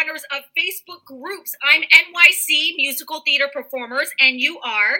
runners of Facebook groups. I'm NYC Musical Theater Performers, and you are.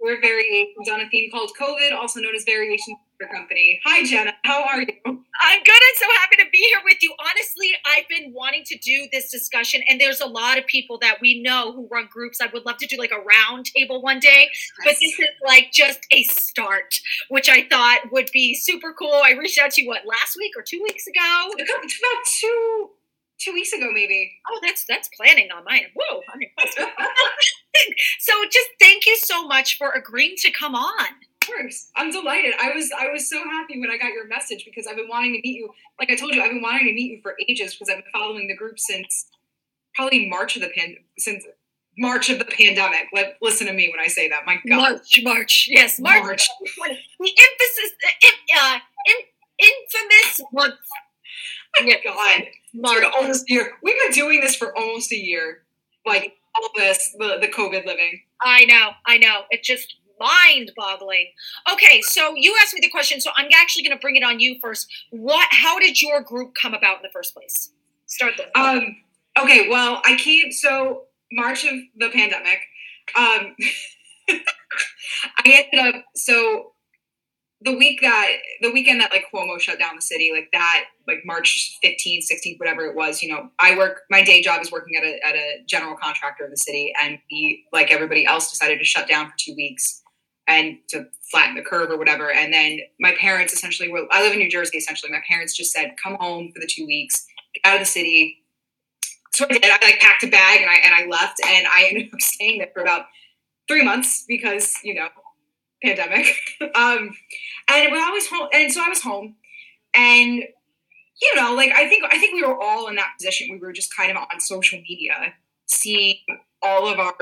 We're Variations on a theme called COVID, also known as Variations Theater Company. Hi, Jenna. How are you? I'm good and so happy to be here with you. Honestly, I've been wanting to do this discussion, and there's a lot of people that we know who run groups. I would love to do like a round table one day, but this is like just a start, which I thought would be super cool. I reached out to you what last week or two weeks ago. It's about two two weeks ago, maybe. Oh, that's that's planning on my end. Whoa, I'm impressed. so just thank you so much for agreeing to come on. Of course, I'm delighted. I was I was so happy when I got your message because I've been wanting to meet you. Like I told you, I've been wanting to meet you for ages because I've been following the group since probably March of the pan since March of the pandemic. Let, listen to me when I say that. My God, March, March, yes, March. March. 2020. The emphasis, uh, in, infamous month. My God, almost year. We've been doing this for almost a year. Like all this, the the COVID living. I know, I know. It's just mind boggling. Okay, so you asked me the question, so I'm actually going to bring it on you first. What? How did your group come about in the first place? Start there. Um. Okay. Well, I came so March of the pandemic. Um. I ended up so the week that the weekend that like Cuomo shut down the city, like that, like March 15th, 16th, whatever it was, you know, I work my day job is working at a at a general contractor in the city and we like everybody else decided to shut down for two weeks and to flatten the curve or whatever. And then my parents essentially were I live in New Jersey essentially. My parents just said, come home for the two weeks, get out of the city. So I did. I like packed a bag and I and I left and I ended up staying there for about three months because, you know, pandemic. um and we're always home and so I was home and you know, like I think I think we were all in that position. We were just kind of on social media, seeing all of our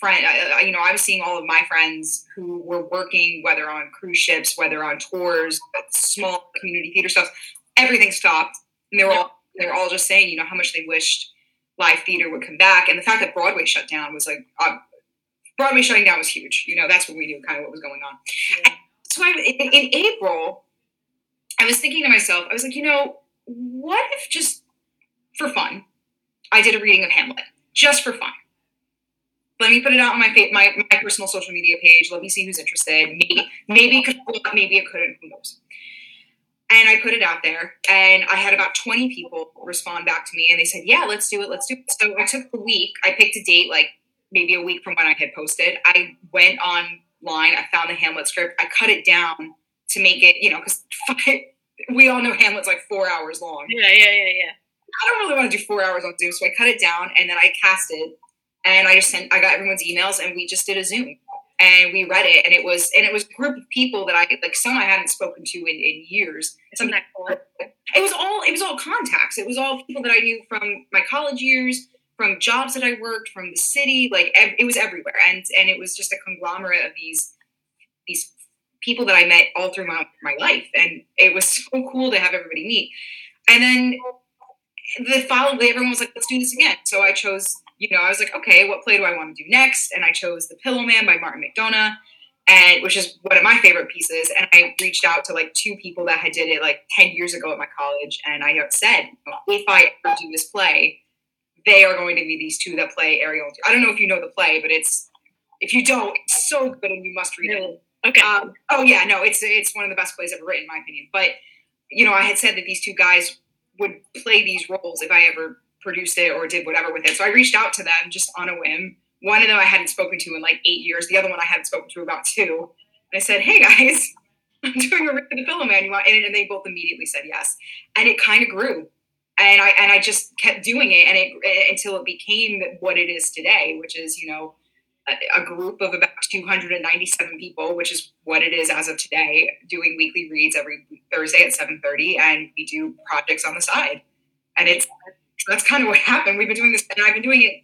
friend. You know, I was seeing all of my friends who were working, whether on cruise ships, whether on tours, small community theater stuff. Everything stopped, and they were all they were all just saying, you know, how much they wished live theater would come back, and the fact that Broadway shut down was like. Broadway shutting down was huge. You know, that's what we knew kind of what was going on. Yeah. So I, in, in April, I was thinking to myself, I was like, you know, what if just for fun, I did a reading of Hamlet, just for fun. Let me put it out on my my, my personal social media page. Let me see who's interested. Maybe maybe it could, maybe it couldn't. Who knows? And I put it out there, and I had about twenty people respond back to me, and they said, "Yeah, let's do it. Let's do it." So I took the week. I picked a date, like maybe a week from when I had posted. I went online. I found the Hamlet script. I cut it down to make it, you know, because we all know Hamlet's like four hours long. Yeah, yeah, yeah, yeah. I don't really want to do four hours on Zoom, so I cut it down and then I cast it, and I just sent I got everyone's emails and we just did a Zoom and we read it and it was and it was a group of people that I like some I hadn't spoken to in, in years. Some that it was all it was all contacts. It was all people that I knew from my college years, from jobs that I worked, from the city. Like ev- it was everywhere, and and it was just a conglomerate of these these people that I met all through my my life, and it was so cool to have everybody meet. And then the following day, everyone was like, "Let's do this again." So I chose. You know, I was like, okay, what play do I want to do next? And I chose The Pillow Man by Martin McDonagh and which is one of my favorite pieces. And I reached out to like two people that had did it like ten years ago at my college, and I said, if I ever do this play, they are going to be these two that play Ariel. I don't know if you know the play, but it's if you don't, it's so good and you must read it. Okay. Um, oh yeah, no, it's it's one of the best plays ever written, in my opinion. But you know, I had said that these two guys would play these roles if I ever produced it or did whatever with it. So I reached out to them just on a whim. One of them I hadn't spoken to in like eight years. The other one I hadn't spoken to about two. And I said, "Hey guys, I'm doing a Rick the Pillow Man. You want?" And, and they both immediately said yes. And it kind of grew, and I and I just kept doing it, and it eh, until it became what it is today, which is you know a, a group of about 297 people, which is what it is as of today, doing weekly reads every Thursday at 7:30, and we do projects on the side, and it's that's kind of what happened. We've been doing this, and I've been doing it.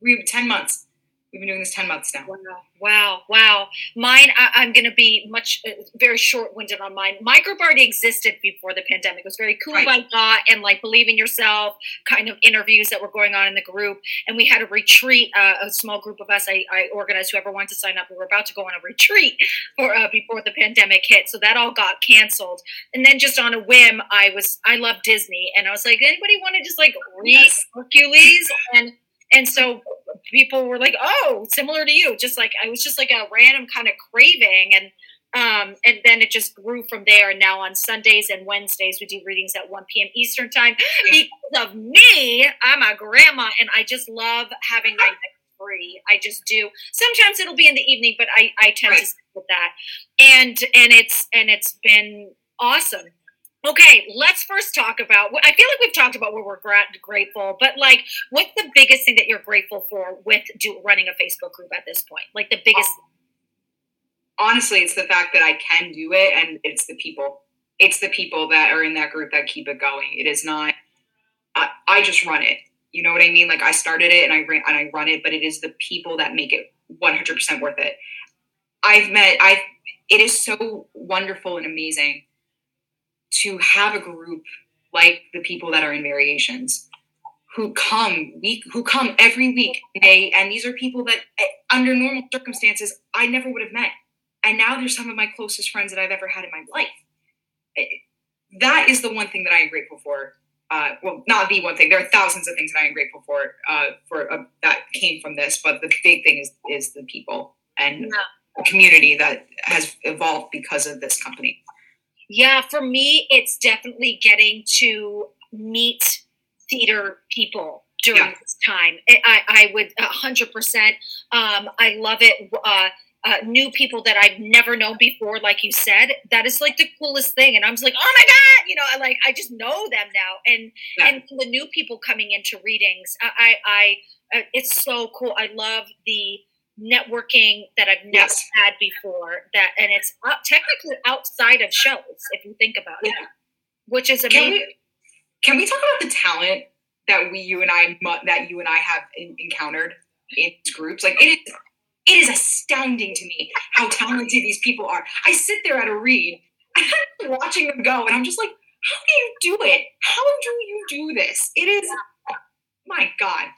We have ten months. We've been doing this ten months now. Wow, wow, wow. Mine, I, am going to be much uh, very short-winded on mine. My group already existed before the pandemic. It was very cool right. by God and like believe in yourself kind of interviews that were going on in the group. And we had a retreat. Uh, a small group of us. I, I, organized whoever wanted to sign up. We were about to go on a retreat for uh, before the pandemic hit, so that all got canceled. And then just on a whim, I was I love Disney, and I was like, anybody want to just like read yes. Hercules and and so people were like, "Oh, similar to you." Just like I was just like a random kind of craving, and um, and then it just grew from there. And now on Sundays and Wednesdays, we do readings at 1 p.m. Eastern time. Because of me, I'm a grandma, and I just love having my free. I just do. Sometimes it'll be in the evening, but I I tend right. to stick with that. And and it's and it's been awesome. Okay, let's first talk about. I feel like we've talked about what we're grateful, but like, what's the biggest thing that you're grateful for with do, running a Facebook group at this point? Like the biggest. Honestly, it's the fact that I can do it, and it's the people. It's the people that are in that group that keep it going. It is not. I, I just run it. You know what I mean? Like I started it and I ran and I run it, but it is the people that make it 100% worth it. I've met. I've. It is so wonderful and amazing to have a group like the people that are in variations who come week who come every week they and these are people that eh, under normal circumstances i never would have met. And now they're some of my closest friends that i've ever had in my life. Eh, that is the one thing that i am grateful for uh, well not the one thing there are thousands of things that i am grateful for uh, for uh, that came from this but the big thing is is the people and yeah. the community that has evolved because of this company yeah, for me, it's definitely getting to meet theater people during yeah. this time. I, I would 100%. Um, I love it. Uh, uh, new people that I've never known before, like you said, that is like the coolest thing. And I was like, oh my god, you know, I like I just know them now. And yeah. and the new people coming into readings, I, I, I uh, it's so cool. I love the networking that I've never yes. had before. That and it's technically outside of shows if you think about yeah. it, which is amazing. Can we, can we talk about the talent that we, you and I, that you and I have in, encountered in groups? Like it is, it is astounding to me how talented these people are. I sit there at a read, watching them go, and I'm just like, how do you do it? How do you do this? It is, oh my God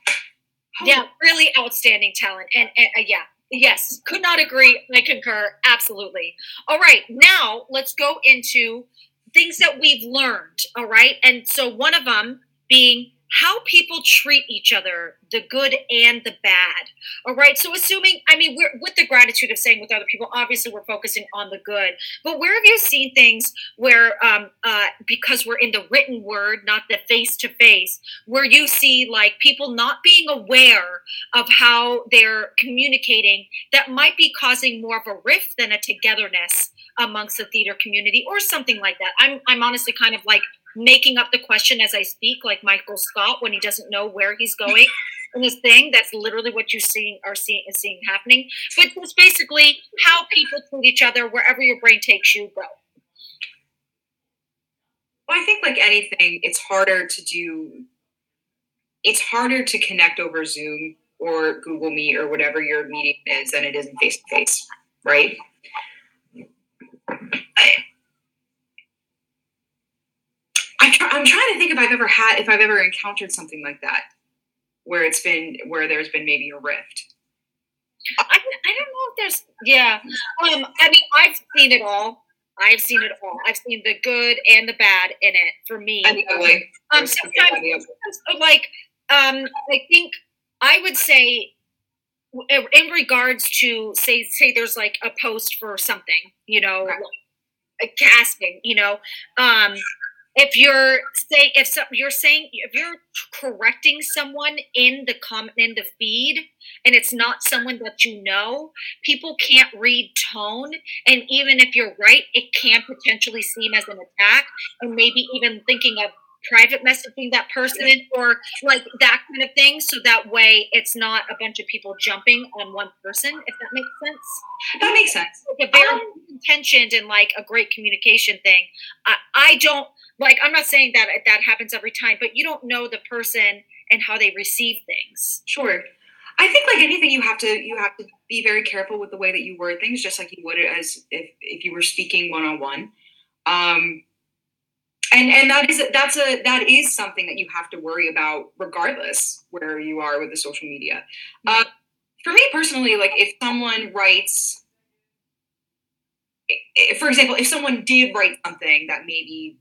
yeah, really outstanding talent. And, and uh, yeah, yes, could not agree. I concur. Absolutely. All right, now let's go into things that we've learned. All right. And so one of them being how people treat each other, the good and the bad. All right. So, assuming, I mean, we're with the gratitude of saying with other people, obviously we're focusing on the good. But where have you seen things where, um, uh, because we're in the written word, not the face to face, where you see like people not being aware of how they're communicating that might be causing more of a rift than a togetherness amongst the theater community or something like that? I'm, I'm honestly kind of like, making up the question as I speak, like Michael Scott when he doesn't know where he's going in this thing. That's literally what you seeing are seeing is seeing happening. But it's basically how people treat each other wherever your brain takes you. Go. Well, I think like anything, it's harder to do. It's harder to connect over Zoom or Google Meet or whatever your meeting is than it is in face to face, right? I am trying to think if I've ever had, if I've ever encountered something like that, where it's been, where there's been maybe a rift. I, I don't know if there's, yeah. Um, I mean, I've seen it all. I've seen it all. I've seen the good and the bad in it for me. Um, sometimes, like, um, I think I would say, in regards to say, say there's like a post for something, you know, right. like casting, you know, um, if you're saying if you're saying if you're correcting someone in the comment in the feed and it's not someone that you know people can't read tone and even if you're right it can potentially seem as an attack and maybe even thinking of private messaging that person or like that kind of thing so that way it's not a bunch of people jumping on one person if that makes sense. That makes sense. Like a very um, intentioned and like a great communication thing. I, I don't like i'm not saying that that happens every time but you don't know the person and how they receive things. Sure. I think like anything you have to you have to be very careful with the way that you word things, just like you would as if, if you were speaking one on one. And and that is that's a that is something that you have to worry about regardless where you are with the social media. Uh, for me personally, like if someone writes, for example, if someone did write something that maybe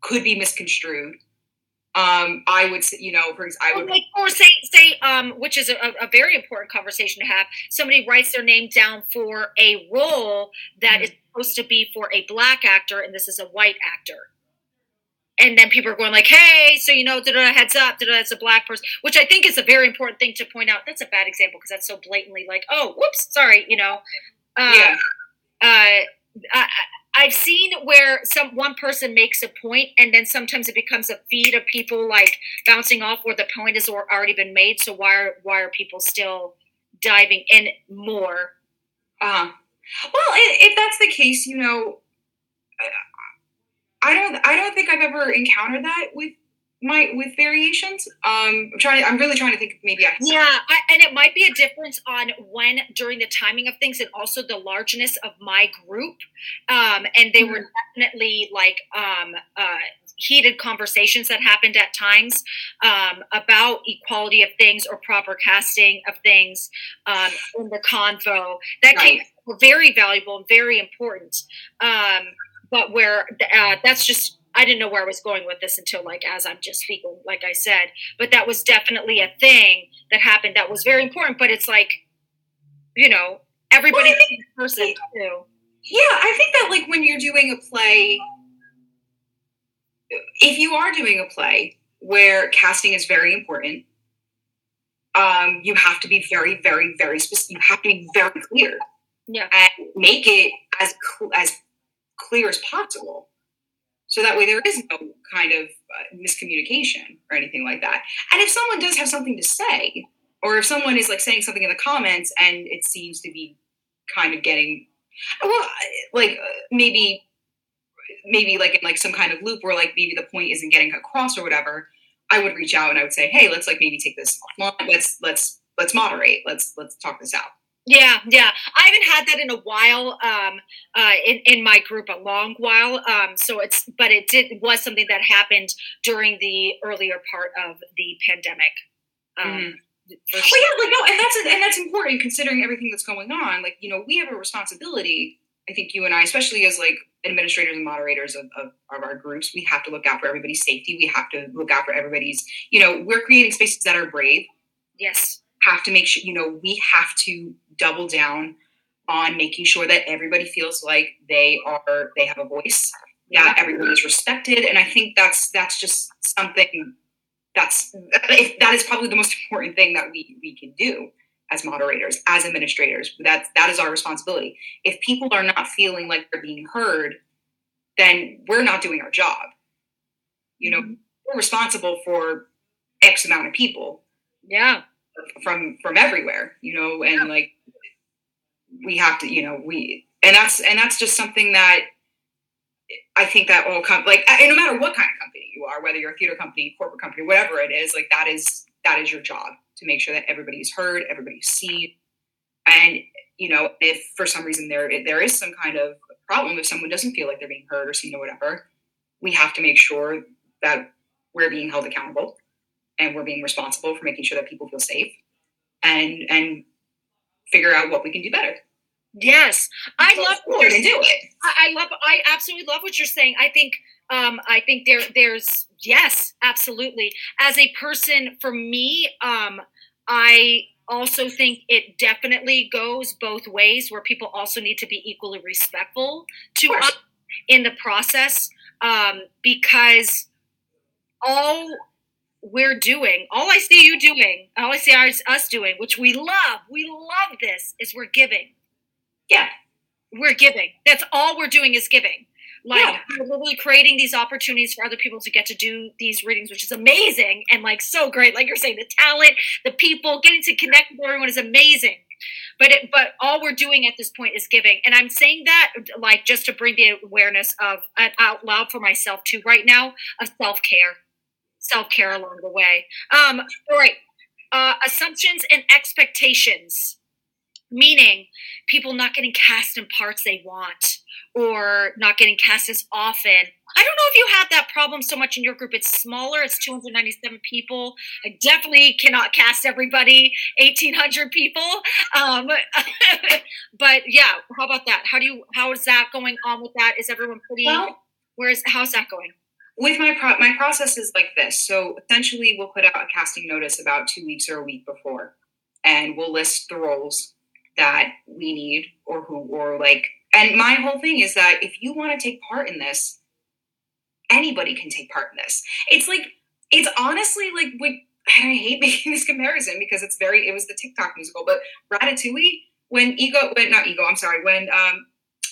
could be misconstrued, um, I would, you know, for example, I would, like, or say, say, um, which is a, a, very important conversation to have. Somebody writes their name down for a role that mm-hmm. is supposed to be for a black actor, and this is a white actor. And then people are going like, "Hey, so you know, da heads up, it's a black person," which I think is a very important thing to point out. That's a bad example because that's so blatantly like, "Oh, whoops, sorry," you know. Uh, yeah. Uh, I, I've seen where some one person makes a point and then sometimes it becomes a feed of people like bouncing off where the point has already been made. So why are why are people still diving in more? Uh, well, if that's the case, you know, I don't I don't think I've ever encountered that with my with variations. Um, I'm trying. I'm really trying to think. Maybe I. Yeah, I, and it might be a difference on when during the timing of things, and also the largeness of my group. Um, and they mm-hmm. were definitely like um, uh, heated conversations that happened at times um, about equality of things or proper casting of things um, in the convo. That right. came very valuable and very important. Um, but where uh, that's just I didn't know where I was going with this until like as I'm just speaking, like I said. But that was definitely a thing that happened that was very important. But it's like, you know, everybody well, think, person too. Yeah, I think that like when you're doing a play, if you are doing a play where casting is very important, um, you have to be very, very, very specific. You have to be very clear. Yeah, and make it as as clear as possible so that way there is no kind of uh, miscommunication or anything like that. And if someone does have something to say, or if someone is like saying something in the comments and it seems to be kind of getting, well, like uh, maybe, maybe like in like some kind of loop where like maybe the point isn't getting across or whatever, I would reach out and I would say, hey, let's like maybe take this offline. Let's let's let's moderate. Let's let's talk this out. Yeah, yeah. I haven't had that in a while. Um, uh, in in my group, a long while. Um, so it's, but it did was something that happened during the earlier part of the pandemic. Um, mm. Well, yeah, like no, and that's and that's important considering everything that's going on. Like you know, we have a responsibility. I think you and I, especially as like administrators and moderators of, of, of our groups, we have to look out for everybody's safety. We have to look out for everybody's. You know, we're creating spaces that are brave. Yes have to make sure, you know, we have to double down on making sure that everybody feels like they are they have a voice yeah. everybody is respected. And i think that's that's just something that's that is probably the most important thing that we we can do as moderators as administrators. That that is our responsibility. If people are not feeling like they're being heard then we're not doing our job. You know mm-hmm. we're responsible for x amount of people yeah. from from everywhere you know and yeah. like we have to you know we and that's and that's just something that i think that all com- like no matter what kind of company you are whether you're a theater company corporate company whatever it is like that is that is your job to make sure that everybody's heard everybody's seen and you know if for some reason there there is some kind of problem if someone doesn't feel like they're being heard or seen or whatever we have to make sure that we're being held accountable and we're being responsible for making sure that people feel safe and and figure out what we can do better. Yes, I love what you're do it. I, I love. I absolutely love what you're saying. I think. Um, I think there. There's yes, absolutely. As a person, for me, um, I also think it definitely goes both ways. Where people also need to be equally respectful to us in the process, um, because all we're doing, all I see you doing, all I see us doing, which we love, we love this, is we're giving. Yeah. We're giving. That's all we're doing is giving. Like Yeah. we're literally creating these opportunities for other people to get to do these readings, which is amazing and like so great. Like you're saying, the talent, the people, getting to connect with everyone is amazing. But it, but all we're doing at this point is giving, and I'm saying that like just to bring the awareness of uh, out loud for myself too right now of self care, self care along the way. Um, all right, uh, assumptions and expectations, meaning people not getting cast in parts they want or not getting cast as often. I don't know if you have that problem so much in your group. It's smaller. It's 297 people. I definitely cannot cast everybody. 1,800 people. Um, but yeah, how about that? How do you? How is that going on with that? Is everyone pretty? Well, where's how's that going? with my pro- my process is like this. So essentially, we'll put out a casting notice about two weeks or a week before, and we'll list the roles that we need or who or like. And my whole thing is that if you want to take part in this, anybody can take part in this. It's like it's honestly like and I hate making this comparison because it's very it was the TikTok musical, but Ratatouille when ego when not ego I'm sorry when um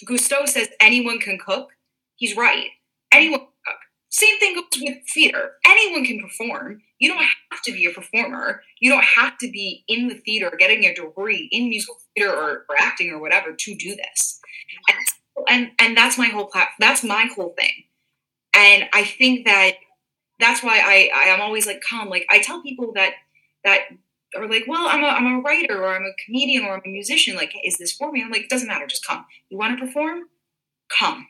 Gusteau says anyone can cook, he's right. Anyone can cook. Same thing goes with theater. Anyone can perform. You don't have to be a performer. You don't have to be in the theater getting a degree in musical theater or, or acting or whatever to do this. And, and and that's my whole plat- that's my whole thing. And I think that that's why I, I am always like calm. Like I tell people that that are like, well, I'm a I'm a writer or I'm a comedian or I'm a musician. Like, is this for me? I'm like, it doesn't matter. Just come. You want to perform? Come.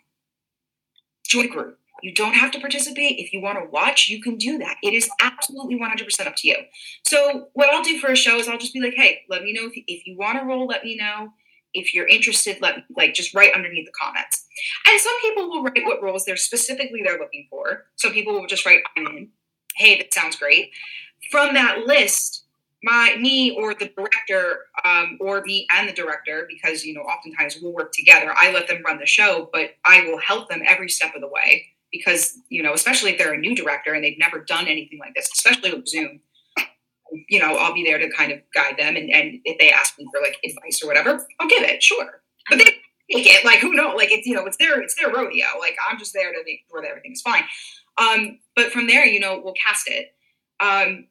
Join a group. You don't have to participate. If you want to watch, you can do that. It is absolutely 100% up to you. So, what I'll do for a show is I'll just be like, hey, let me know if, if you want to roll, let me know. If you're interested, let me, like just write underneath the comments. And some people will write what roles they're specifically they're looking for. Some people will just write I'm in. Hey, that sounds great. From that list, my me or the director, um, or me and the director, because you know oftentimes we'll work together. I let them run the show, but I will help them every step of the way because you know, especially if they're a new director and they've never done anything like this, especially with Zoom. You know, I'll be there to kind of guide them, and, and if they ask me for like advice or whatever, I'll give it, sure. But they take it, like who knows? Like it's you know, it's their it's their rodeo. Like I'm just there to make sure that everything's fine. Um, but from there, you know, we'll cast it. Um,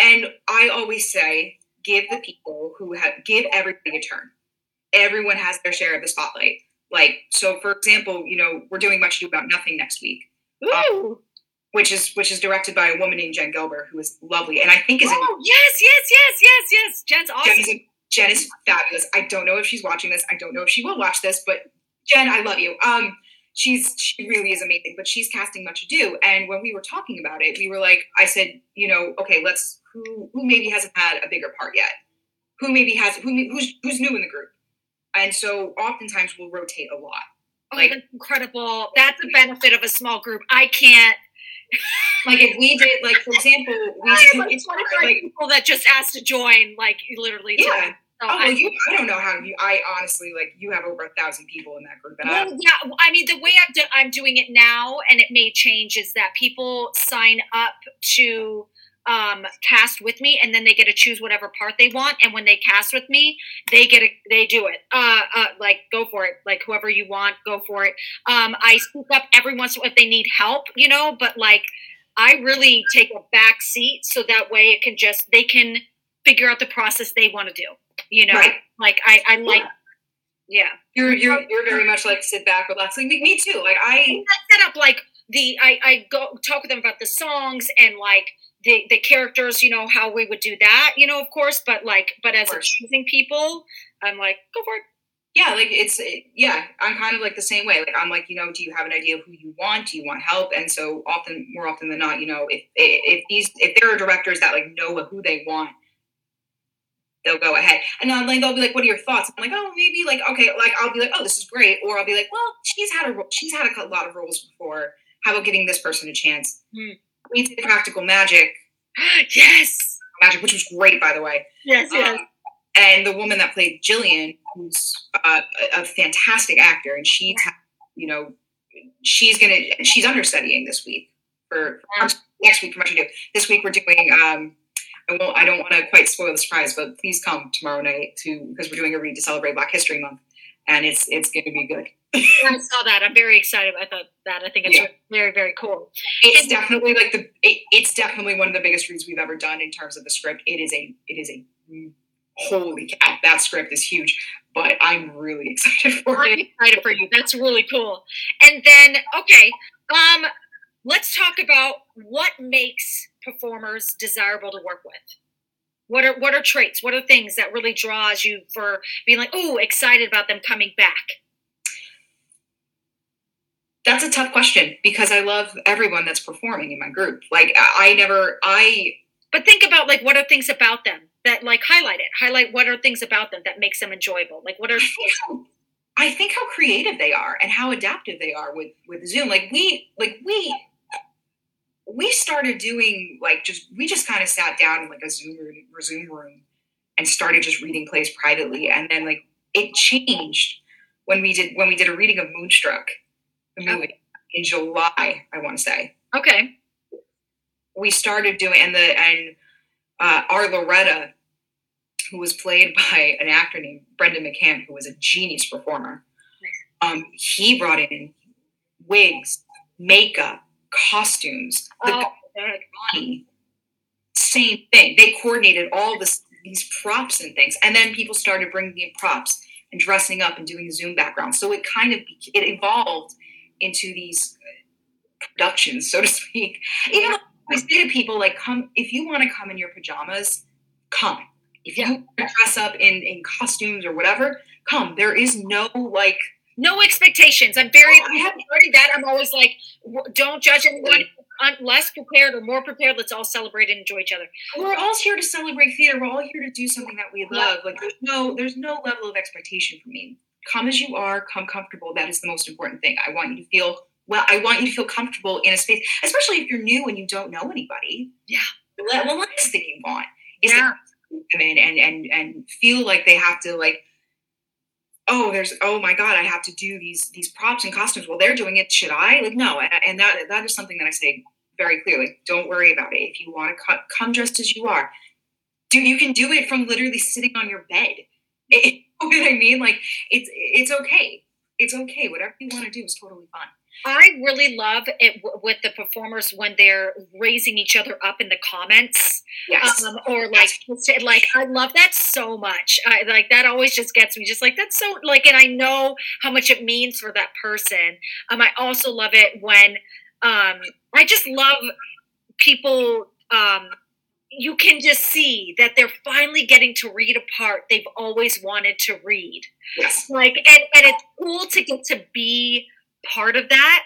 and I always say, give the people who have give everybody a turn. Everyone has their share of the spotlight. Like so, for example, you know, we're doing much ado about nothing next week, Ooh. which is which is directed by a woman named Jen Gelber, who is lovely, and I think is in Oh yes, yes, yes, yes, yes. Jen's awesome. Jen is, Jen is fabulous. I don't know if she's watching this. I don't know if she will watch this, but Jen, I love you. Um, she's she really is amazing. But she's casting Much Ado, and when we were talking about it, we were like, I said, you know, okay, let's who who maybe hasn't had a bigger part yet, who maybe has who who's who's new in the group, and so oftentimes we'll rotate a lot. Oh, like- that's incredible. That's the benefit of a small group. I can't. Like if we did, like for example, we I have like it's 25 like people that just asked to join, like literally. yeah. So Oh, I- well, you, I don't know how you. I honestly like you have over a thousand people in that group, and I, Well, yeah, I mean, the way I'm, do- I'm doing it now, and it may change, is that people sign up to um, cast with me, and then they get to choose whatever part they want. And when they cast with me, they get a, they do it. Uh, uh, like go for it. Like whoever you want, go for it. Um, I speak up every once in a while if they need help, you know. But like, I really take a back seat so that way it can just they can figure out the process they want to do. You know, Right. like I, I like, yeah. you're you're you're very much like sit back, relax. Like me, me too. Like I I set up like the I, I go talk with them about the songs and like the the characters, you know, how we would do that, you know, of course. But like, but as a choosing people, I'm like, go for it. yeah, like it's yeah. I'm kind of like the same way. Like I'm like you know, do you have an idea of who you want? Do you want help? And so often, more often than not, you know, if if these if there are directors that like know who they want. They'll go ahead, and then like they'll be like, "What are your thoughts?" I'm like, "Oh, maybe like okay." Like I'll be like, "Oh, this is great," or I'll be like, "Well, she's had a she's had a lot of roles before. How about giving this person a chance?" Hmm. We did Practical Magic, yes, Magic, which was great, by the way. yes, yes. Um, and the woman that played Gillian, who's uh, a, a fantastic actor, and she's, you know, she's gonna she's understudying this week for, for next week for much ado. This week we're doing. Um, I won't. I don't want to quite spoil the surprise, but please come tomorrow night to because we're doing a read to celebrate Black History Month, and it's it's going to be good. I saw that. I'm very excited about that. I think it's Yeah. very, very cool. It's definitely like the. It, it's definitely one of the biggest reads we've ever done in terms of the script. It is a. It is a. Holy cow! That script is huge, but I'm really excited for I'm it. excited for you. That's really cool. And then, okay, um, let's talk about what makes performers desirable to work with. What are what are traits? What are things that really draws you for being like, oh, excited about them coming back? That's a tough question because I love everyone that's performing in my group. Like I never. I But think about like what are things about them that like highlight it. Highlight what are things about them that makes them enjoyable. Like what are I think how I think how creative they are and how adaptive they are with with Zoom. Like we like we we started doing like just we just kind of sat down in like a Zoom room, Zoom room and started just reading plays privately, and then like it changed when we did when we did a reading of Moonstruck, the movie in July. I want to say okay. we started doing and the and uh, our Loretta, who was played by an actor named Brendan McCann, who was a genius performer. Um, he brought in wigs, makeup, costumes, the Oh, body, same thing. They coordinated all this these props and things, and then people started bringing in props and dressing up and doing Zoom backgrounds. So it kind of it evolved into these productions, so to speak. Even though I say to people like, come if you want to come in your pajamas, come. If you Yeah. want to dress up in in costumes or whatever, come. There is no like No expectations. I'm very Oh, I have- already that. I'm always like, don't judge anyone. I'm less prepared or more prepared. Let's all celebrate and enjoy each other. we're all here to celebrate theater. We're all here to do something that we love. Like there's no there's no level of expectation for me. Come as you are, come comfortable. That is the most important thing. I want you to feel well, I want you to feel comfortable in a space, especially if you're new and you don't know anybody. Yeah. The la- the last thing you want is Yeah. to come in and and and feel like they have to like oh there's oh my god i have to do these these props and costumes well they're doing it should i like no and, that that is something that i say very clearly don't worry about it if you want to come, come dressed as you are dude you can do it from literally sitting on your bed know what i mean like it's it's okay it's okay whatever you want to do is totally fine. I really love it w- with the performers when they're raising each other up in the comments, yes um, or like, like I love that so much. I like that always just gets me. Just like that's so like, and I know how much it means for that person. Um, I also love it when um, I just love people. Um, you can just see that they're finally getting to read a part they've always wanted to read. Yes. Like and, and it's cool to get to be part of that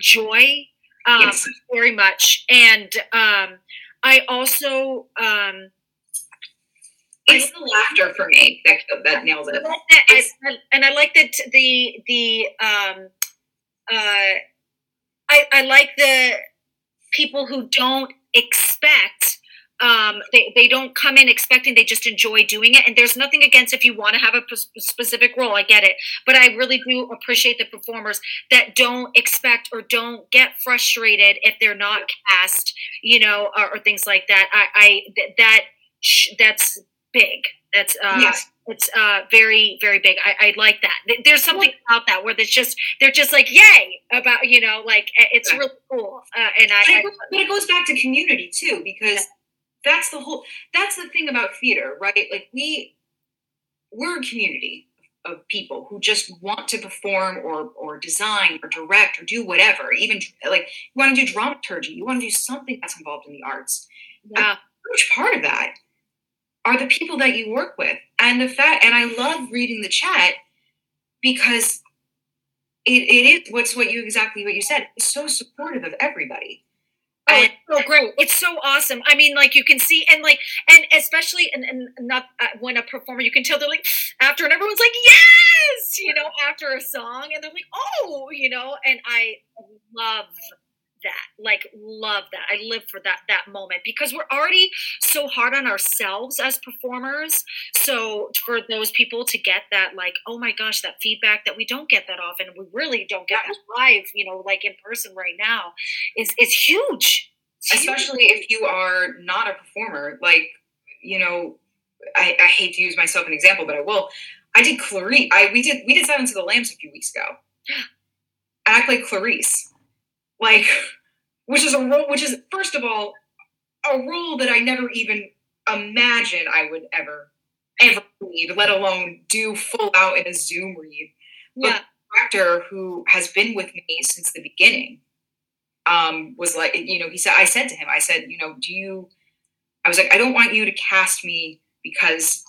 joy um, yes. very much. And um, i also um, it's the laughter for me that, that nails it. Like that, I, I- and i like that the the um, uh, I, I like the people who don't expect um, they, they don't come in expecting they just enjoy doing it. And there's nothing against if you want to have a p- specific role i get it. But i really do appreciate the performers that don't expect or don't get frustrated if they're not cast you know or, or things like that. I, I th- that sh- that's big. That's uh, yes. it's uh very very big. I, I like that. Th- there's something about that where it's just they're just like yay! about you know like it's Yeah. really cool. Uh, and I, But I it, goes, but it goes back to community too, because that's the whole. That's the thing about theater, right? Like we, we're a community of people who just want to perform or or design or direct or do whatever. Even like you want to do dramaturgy, you want to do something that's involved in the arts. yeah huge part of that are the people that you work with and the fact and i love reading the chat because it, it is what's what you exactly what you said it's so supportive of everybody Oh, it's so great! It's so awesome. I mean, like you can see, and like, and especially, and, and not uh, when a performer, you can tell they're like after, and everyone's like, yes, you know, after a song, and they're like, oh, you know, and I love that, like, love that. I live for that that moment because we're already so hard on ourselves as performers. So for those people to get that, like, oh my gosh, that feedback that we don't get that often, we really don't get that live, you know, like in person right now, is is huge. It's huge. especially if you are not a performer like you know I, I hate to use myself an example but i will i did clarice i we did we did silence of the lambs a few weeks ago act like Clarice, like, which is a role, which is first of all a role that I never even imagined I would ever ever read, let alone do full out in a Zoom read. But Yeah. the actor who has been with me since the beginning um, was like, you know, he said, I said to him, I said, you know, do you, I was like, I don't want you to cast me because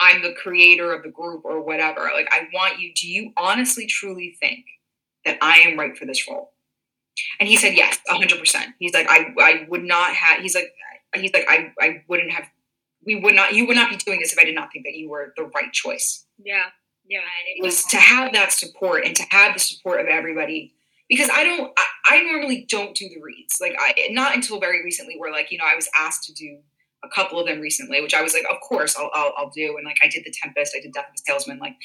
I'm the creator of the group or whatever. Like, I want you, do you honestly, truly think that I am right for this role? And he said, yes, 100%. He's like, I, I would not have, he's like, he's like, I, I wouldn't have, we would not, you would not be doing this if I did not think that you were the right choice Yeah. Yeah. and it was to have that support and to have the support of everybody because i don't I, I normally don't do the reads like i not until very recently where like you know i was asked to do a couple of them recently which i was like of course i'll, I'll, I'll do and like i did the tempest i did death of a salesman like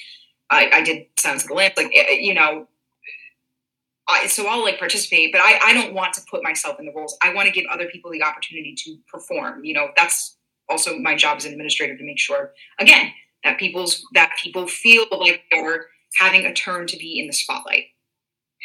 i, I did silence of the lambs like eh, you know I, so I'll like participate, but I, I don't want to put myself in the roles. I want to give other people the opportunity to perform. You know, that's also my job as an administrator to make sure, again, that people's that people feel like they're having a turn to be in the spotlight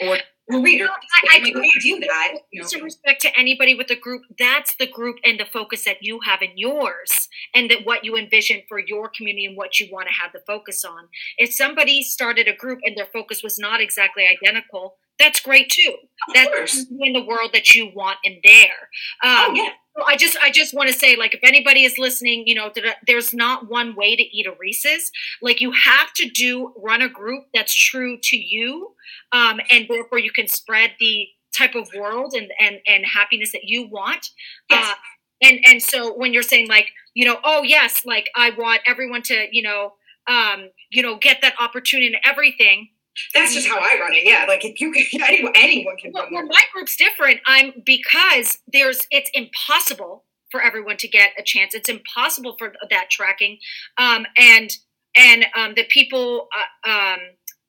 or a reader. I- I when I do that, you know, to respect to anybody with the group that's the group and the focus that you have in yours and that what you envision for your community and what you want to have the focus on if somebody started a group and their focus was not exactly identical that's great too of that's course. in the world that you want in there um, Oh yeah, so I just I just want to say like if anybody is listening, you know, there's not one way to eat a Reese's. Like you have to do run a group that's true to you, um, and therefore you can spread the type of world and and and happiness that you want. Yes. Uh, and and so when you're saying like you know oh yes like I want everyone to you know um, you know get that opportunity and everything that's just how I run it. Yeah, like if you can, anyone, anyone can well, run well, my group's different. I'm because there's it's impossible for everyone to get a chance. It's impossible for that tracking, um, and and um, the people. Uh, um,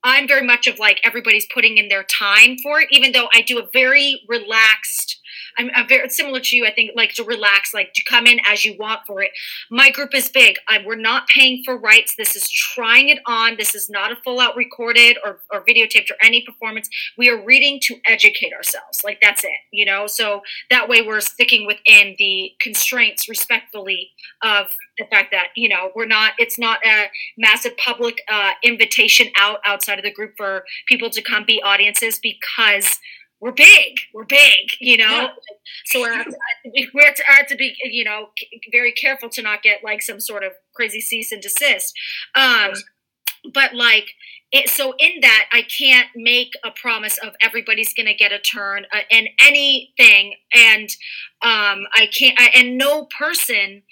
I'm very much of like everybody's putting in their time for it, even though I do a very relaxed. I'm, I'm very similar to you. I think like to relax, like to come in as you want for it. My group is big. I, we're not paying for rights. This is trying it on. This is not a full out recorded or, or videotaped or any performance we are reading to educate ourselves like that's it you know so that way we're sticking within the constraints respectfully of the fact that you know we're not it's not a massive public uh, invitation out outside of the group for people to come be audiences because we're big we're big you know? Yeah. so we're have to, we're to, have to be you know very careful to not get like some sort of crazy cease and desist. Um but like it, so in that i can't make a promise of everybody's going to get a turn uh, in anything. And um i can't I, and no person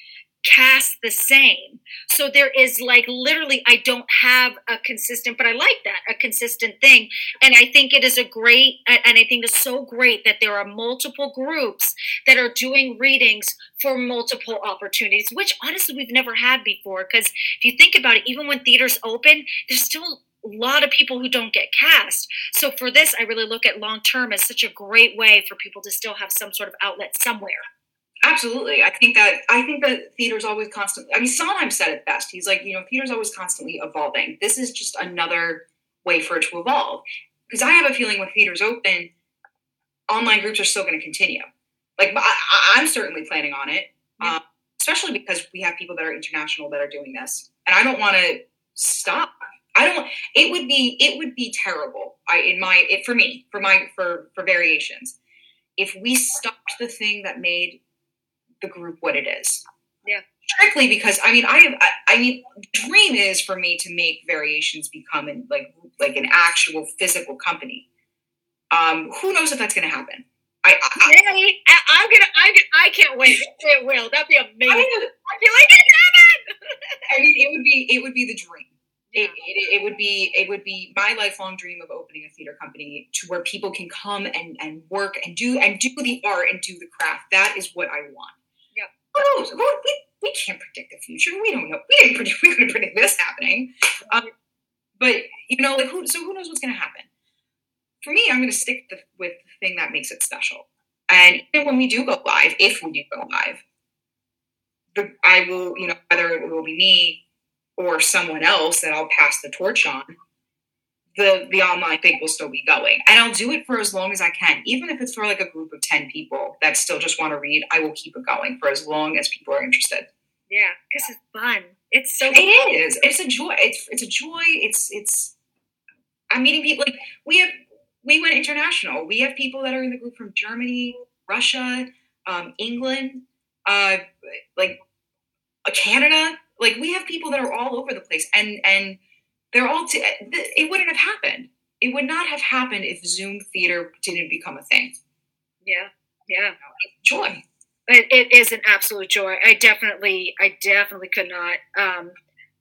casts the same. So there is like literally i don't have a consistent but i like that a consistent thing. And i think it is a great and i think it's so great that there are multiple groups that are doing readings for multiple opportunities which honestly we've never had before. Because if you think about it even when theaters open there's still a lot of people who don't get cast. So for this i really look at long term as such a great way for people to still have some sort of outlet somewhere Absolutely. I think that I think that theater's always constantly I mean Sondheim said it best. He's like, you know, theater's always constantly evolving. This is just another way for it to evolve. Because I have a feeling when theaters open, online groups are still going to continue. Like I, I'm certainly planning on it, Yeah. um, especially because we have people that are international that are doing this, and I don't want to stop. I don't. It would be it would be terrible. I in my it for me for my for for variations, if we stopped the thing that made the group what it is. Yeah. Strictly because I mean I have I, I mean dream is for me to make variations become an, like like an actual physical company. Um, who knows if that's going to happen? I, I, Yay! I, I'm gonna, I'm gonna, I can't wait. It will. That'd be amazing. I, feel like it happened. I mean, it would be it would be the dream. It, it, it would be it would be my lifelong dream of opening a theater company to where people can come and and work and do and do the art and do the craft. That is what I want. Who knows? We, we can't predict the future. We don't know. We didn't predict. We couldn't predict this happening. Um, but you know, like who? So who knows what's going to happen? For me, I'm going to stick the, with the thing that makes it special. And even when we do go live, if we do go live, the, I will, you know, whether it will be me or someone else that I'll pass the torch on, the the online thing will still be going. And i'll do it for as long as i can. Even if it's for like a group of 10 people that still just want to read i will keep it going for as long as people are interested. Yeah because it's fun. It's so it is. It's a joy. It's it's a joy. It's it's i'm meeting people like we have we went international. We have people that are in the group from germany russia um, england uh, like uh, canada. Like we have people that are all over the place. And and they're all t- it wouldn't have happened. It would not have happened if zoom theater didn't become a thing. Yeah yeah. Joy. It, it is an absolute joy. I definitely i definitely could not um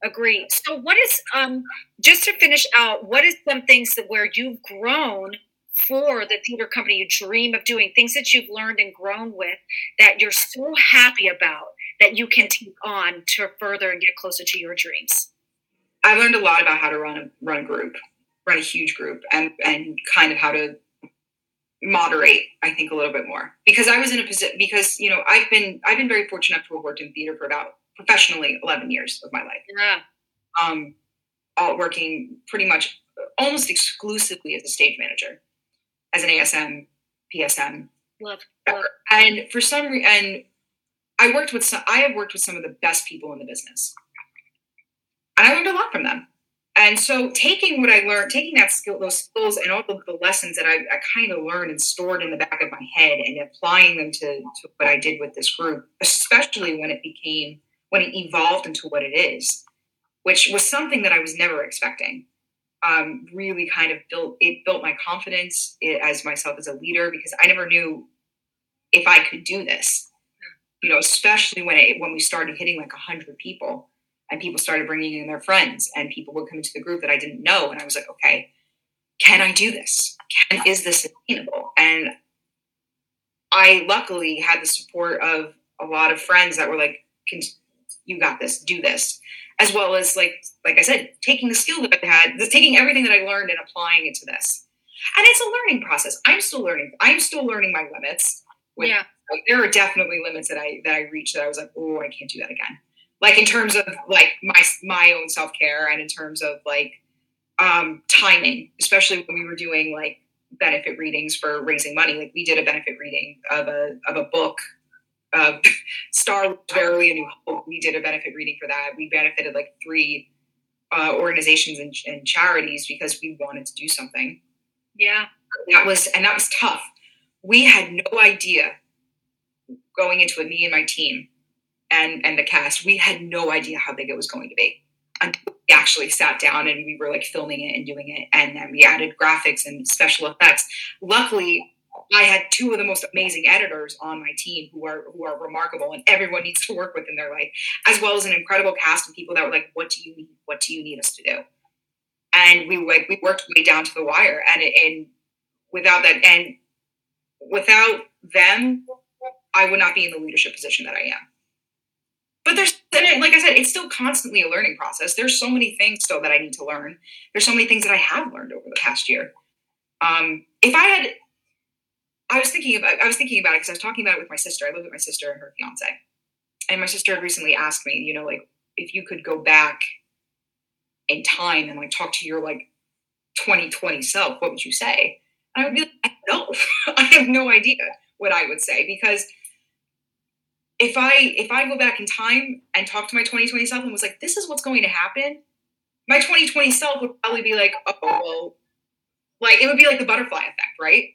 agree. So what is um just to finish out what is some things that where you've grown for the theater company you dream of doing things that you've learned and grown with that you're so happy about that you can take on to further and get closer to your dreams I learned a lot about how to run a run a group, run a huge group, and and kind of how to moderate. I think a little bit more because I was in a position because you know I've been I've been very fortunate to have worked in theater for about professionally eleven years of my life. Yeah. Um, all working pretty much almost exclusively as a stage manager, as an ASM, PSM. Love, love. And for some reason, and I worked with some. I have worked with some of the best people in the business and I learned a lot from them. And so taking what I learned, taking that skill, those skills and all the lessons that I, I kind of learned and stored in the back of my head and applying them to, to what I did with this group, especially when it became, when it evolved into what it is, which was something that I was never expecting. Um, really kind of built it built my confidence as myself as a leader because I never knew if I could do this. You know, especially when it when we started hitting like hundred people and people started bringing in their friends and people would come into the group that i didn't know and i was like okay can i do this? Can, is this attainable and i luckily had the support of a lot of friends that were like you got this do this. As well as like like i said taking the skill that i had taking everything that i learned and applying it to this. And it's a learning process. I'm still learning i'm still learning my limits. With, yeah. Like, there are definitely limits that i that i reached that i was like oh i can't do that again like in terms of like my my own self care and in terms of like um, timing, especially when we were doing like benefit readings for raising money. Like we did a benefit reading of a of a book of Star Verily a New Hope. We did a benefit reading for that. We benefited like three uh, organizations and, and charities because we wanted to do something. Yeah, that was and that was tough. We had no idea going into it. Me and my team and and the cast, we had no idea how big it was going to be until we actually sat down and we were like filming it and doing it, and then we added graphics and special effects. Luckily, I had two of the most amazing editors on my team who are who are remarkable and everyone needs to work with in their life, as well as an incredible cast of people that were like, "What do you need? What do you need us to do?" And we like we worked way down to the wire, and it, and without that and without them, I would not be in the leadership position that I am but there's like I said, it's still constantly a learning process. There's so many things still that I need to learn. There's so many things that I have learned over the past year. Um, if I had, I was thinking about, I was thinking about it because I was talking about it with my sister. I live with my sister and her fiance, and my sister had recently asked me, you know, like if you could go back in time and like talk to your like 2020 self, what would you say? And I would be like, no, I have no idea what I would say because if I if I go back in time and talk to my 2020 self and was like, this is what's going to happen, my 2020 self would probably be like, oh well, like it would be like the butterfly effect, right?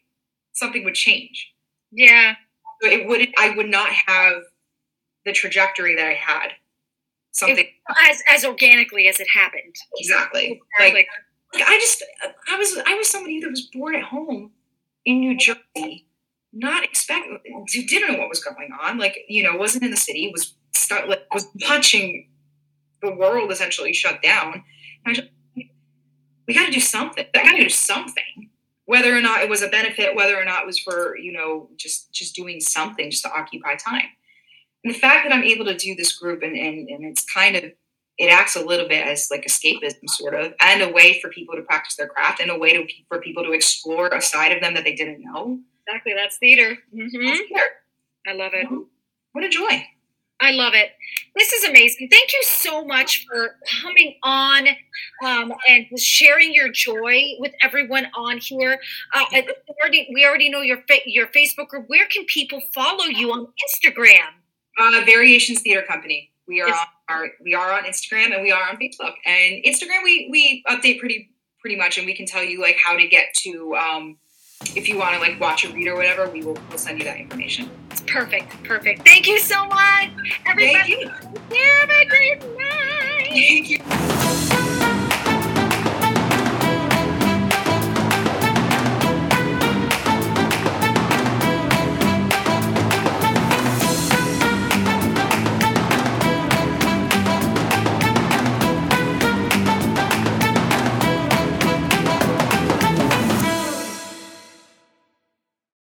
Something would change. Yeah. So it wouldn't I would not have the trajectory that I had. Something it, as as organically as it happened. Exactly. exactly. Like, like I just I was I was somebody that was born at home in New Jersey not expect who didn't know what was going on. Like you know wasn't in the city. Was start, like, was watching the world essentially shut down. Just, we got to do something. I got to do something. Whether or not it was a benefit whether or not it was for you know just just doing something just to occupy time. And the fact that i'm able to do this group and and, and it's kind of it acts a little bit as like escapism sort of and a way for people to practice their craft and a way to, for people to explore a side of them that they didn't know Exactly. That's theater. Mm-hmm. That's theater. I love it. What a joy. I love it. This is amazing. Thank you so much for coming on um, and sharing your joy with everyone on here. Uh, we, already, we already know your your Facebook group. Where can people follow you on Instagram? Uh, Variations Theater Company. We are on our, we are on Instagram and we are on Facebook. And Instagram we we update pretty pretty much, and we can tell you like how to get to. Um, if you want to like watch a read or whatever, we will we'll send you that information. It's perfect, perfect. Thank you so much, everybody. Thank you. Have a great night. Thank you.